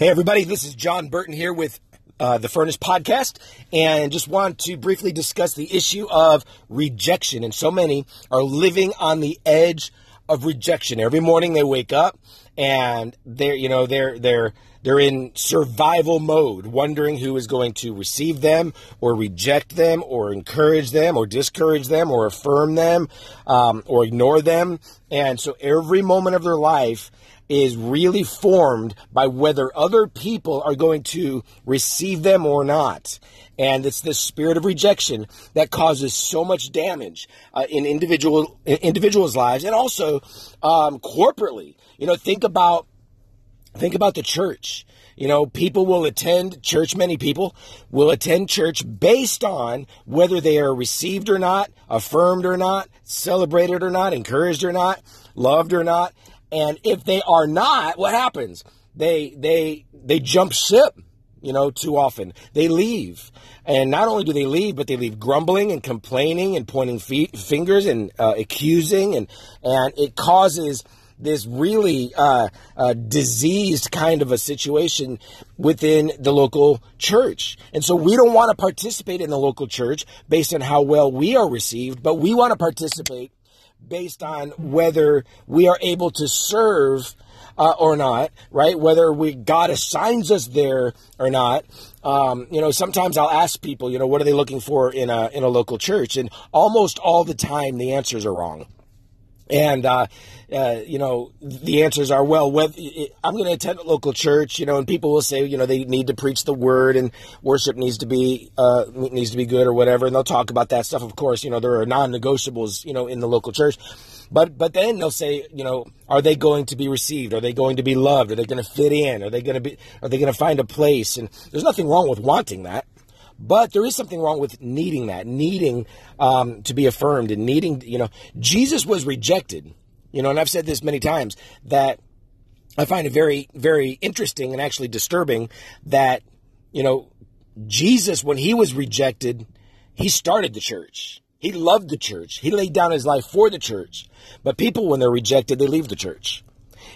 Hey, everybody, this is John Burton here with uh, the Furnace Podcast, and just want to briefly discuss the issue of rejection. And so many are living on the edge of rejection. Every morning they wake up and they're, you know, they're, they're, they're in survival mode, wondering who is going to receive them or reject them or encourage them or discourage them or affirm them um, or ignore them. And so every moment of their life is really formed by whether other people are going to receive them or not. And it's this spirit of rejection that causes so much damage uh, in individual in individuals' lives and also um, corporately. You know, think about think about the church. You know, people will attend church, many people will attend church based on whether they are received or not, affirmed or not, celebrated or not, encouraged or not, loved or not. And if they are not, what happens? They they they jump ship, you know, too often. They leave. And not only do they leave, but they leave grumbling and complaining and pointing feet, fingers and uh, accusing and and it causes this really uh, uh, diseased kind of a situation within the local church. And so we don't want to participate in the local church based on how well we are received, but we want to participate based on whether we are able to serve uh, or not, right? Whether we God assigns us there or not. Um, you know, sometimes I'll ask people, you know, what are they looking for in a in a local church, and almost all the time the answers are wrong. And, uh, uh, you know, the answers are, well, whether, I'm going to attend a local church, you know, and people will say, you know, they need to preach the word and worship needs to be, uh, needs to be good or whatever. And they'll talk about that stuff. Of course, you know, there are non-negotiables, you know, in the local church. But, but then they'll say, you know, are they going to be received? Are they going to be loved? Are they going to fit in? Are they going to be, are they going to find a place? And there's nothing wrong with wanting that. But there is something wrong with needing that, needing um, to be affirmed and needing, you know, Jesus was rejected, you know, and I've said this many times that I find it very, very interesting and actually disturbing that, you know, Jesus, when he was rejected, he started the church. He loved the church. He laid down his life for the church. But people, when they're rejected, they leave the church.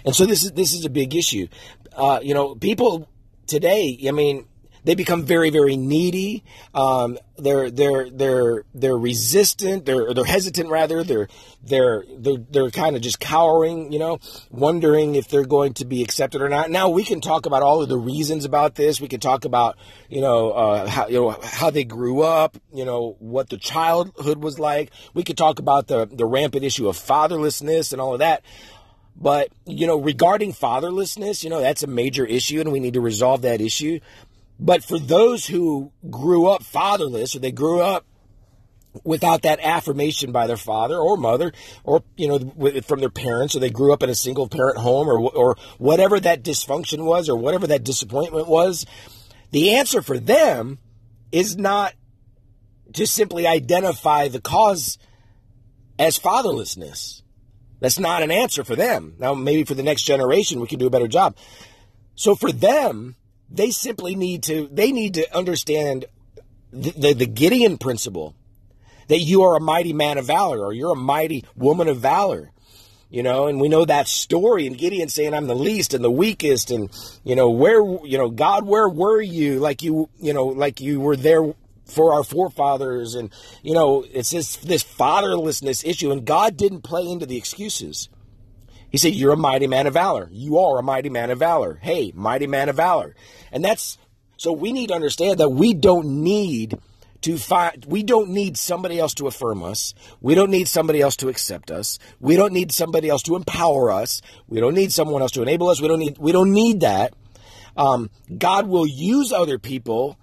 And so this is this is a big issue. Uh, you know, people today. I mean, they become very, very needy. Um, they're they're they're they're resistant. They're they're hesitant rather. They're they're they're, they're kind of just cowering, you know, wondering if they're going to be accepted or not. Now we can talk about all of the reasons about this. We can talk about you know uh, how you know how they grew up. You know what the childhood was like. We could talk about the the rampant issue of fatherlessness and all of that. But, you know, regarding fatherlessness, you know, that's a major issue and we need to resolve that issue. But for those who grew up fatherless or they grew up without that affirmation by their father or mother or you know from their parents or they grew up in a single parent home or or whatever that dysfunction was or whatever that disappointment was the answer for them is not to simply identify the cause as fatherlessness. That's not an answer for them. Now maybe for the next generation we can do a better job. So for them they simply need to they need to understand the, the, the Gideon principle that you are a mighty man of valor or you're a mighty woman of valor you know and we know that story and gideon saying i'm the least and the weakest and you know where you know god where were you? Like you you know like you were there for our forefathers and you know it's this this fatherlessness issue and god didn't play into the excuses he said, You're a mighty man of valor. You are a mighty man of valor. Hey, mighty man of valor. And that's so we need to understand that we don't need to find we don't need somebody else to affirm us. We don't need somebody else to accept us. We don't need somebody else to empower us. We don't need someone else to enable us. We don't need we don't need that. Um, God will use other people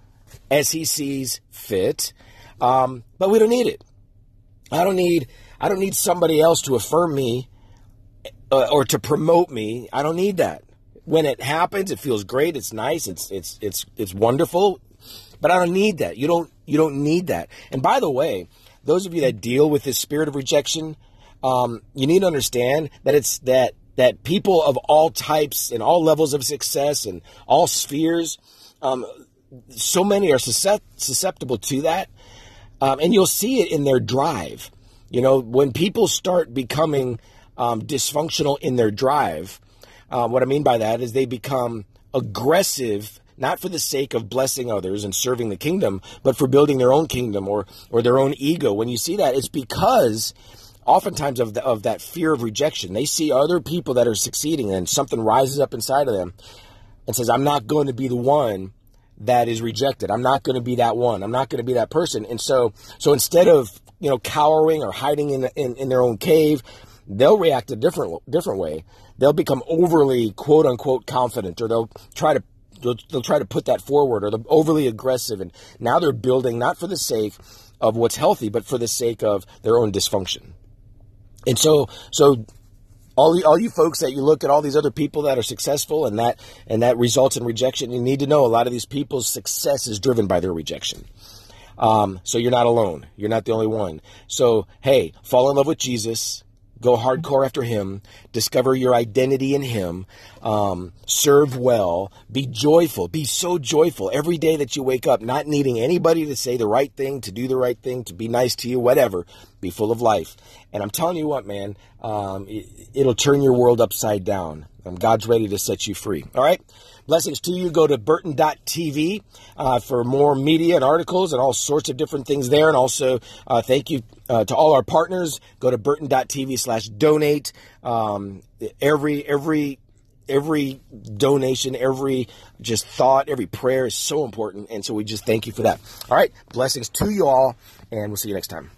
as He sees fit, um, but we don't need it. I don't need I don't need somebody else to affirm me uh, or to promote me. I don't need that. When it happens, it feels great. It's nice. It's it's it's it's wonderful. But I don't need that. You don't you don't need that. And by the way, those of you that deal with this spirit of rejection, um, you need to understand that it's that that people of all types and all levels of success and all spheres, um, so many are susceptible to that, um, and you'll see it in their drive. You know, when people start becoming um, dysfunctional in their drive. Uh, what I mean by that is they become aggressive not for the sake of blessing others and serving the kingdom, but for building their own kingdom or or their own ego. When you see that, it's because oftentimes of the, of that fear of rejection. They see other people that are succeeding and something rises up inside of them and says, "I'm not going to be the one that is rejected. I'm not going to be that one. I'm not going to be that person." And so so instead of, you know, cowering or hiding in, in in their own cave, they'll react a different different way. They'll become overly quote unquote confident or they'll try to they'll, they'll try to put that forward or they're overly aggressive and now they're building not for the sake of what's healthy but for the sake of their own dysfunction. And so so all all you folks that you look at all these other people that are successful and that and that results in rejection you need to know a lot of these people's success is driven by their rejection. Um, so you're not alone. You're not the only one. So hey fall in love with jesus Go hardcore after Him. Discover your identity in Him. Um, serve well. Be joyful. Be so joyful every day that you wake up, not needing anybody to say the right thing, to do the right thing, to be nice to you, whatever. Be full of life. And I'm telling you what, man, um, it, will turn your world upside down. Um, God's ready to set you free. All right? Blessings to you. Go to Burton.tv uh, for more media and articles and all sorts of different things there. And also, uh, thank you uh, to all our partners. Go to Burton.tv slash donate. Um, every, every, every donation, every just thought, every prayer is so important. And so we just thank you for that. All right. Blessings to you all. And we'll see you next time.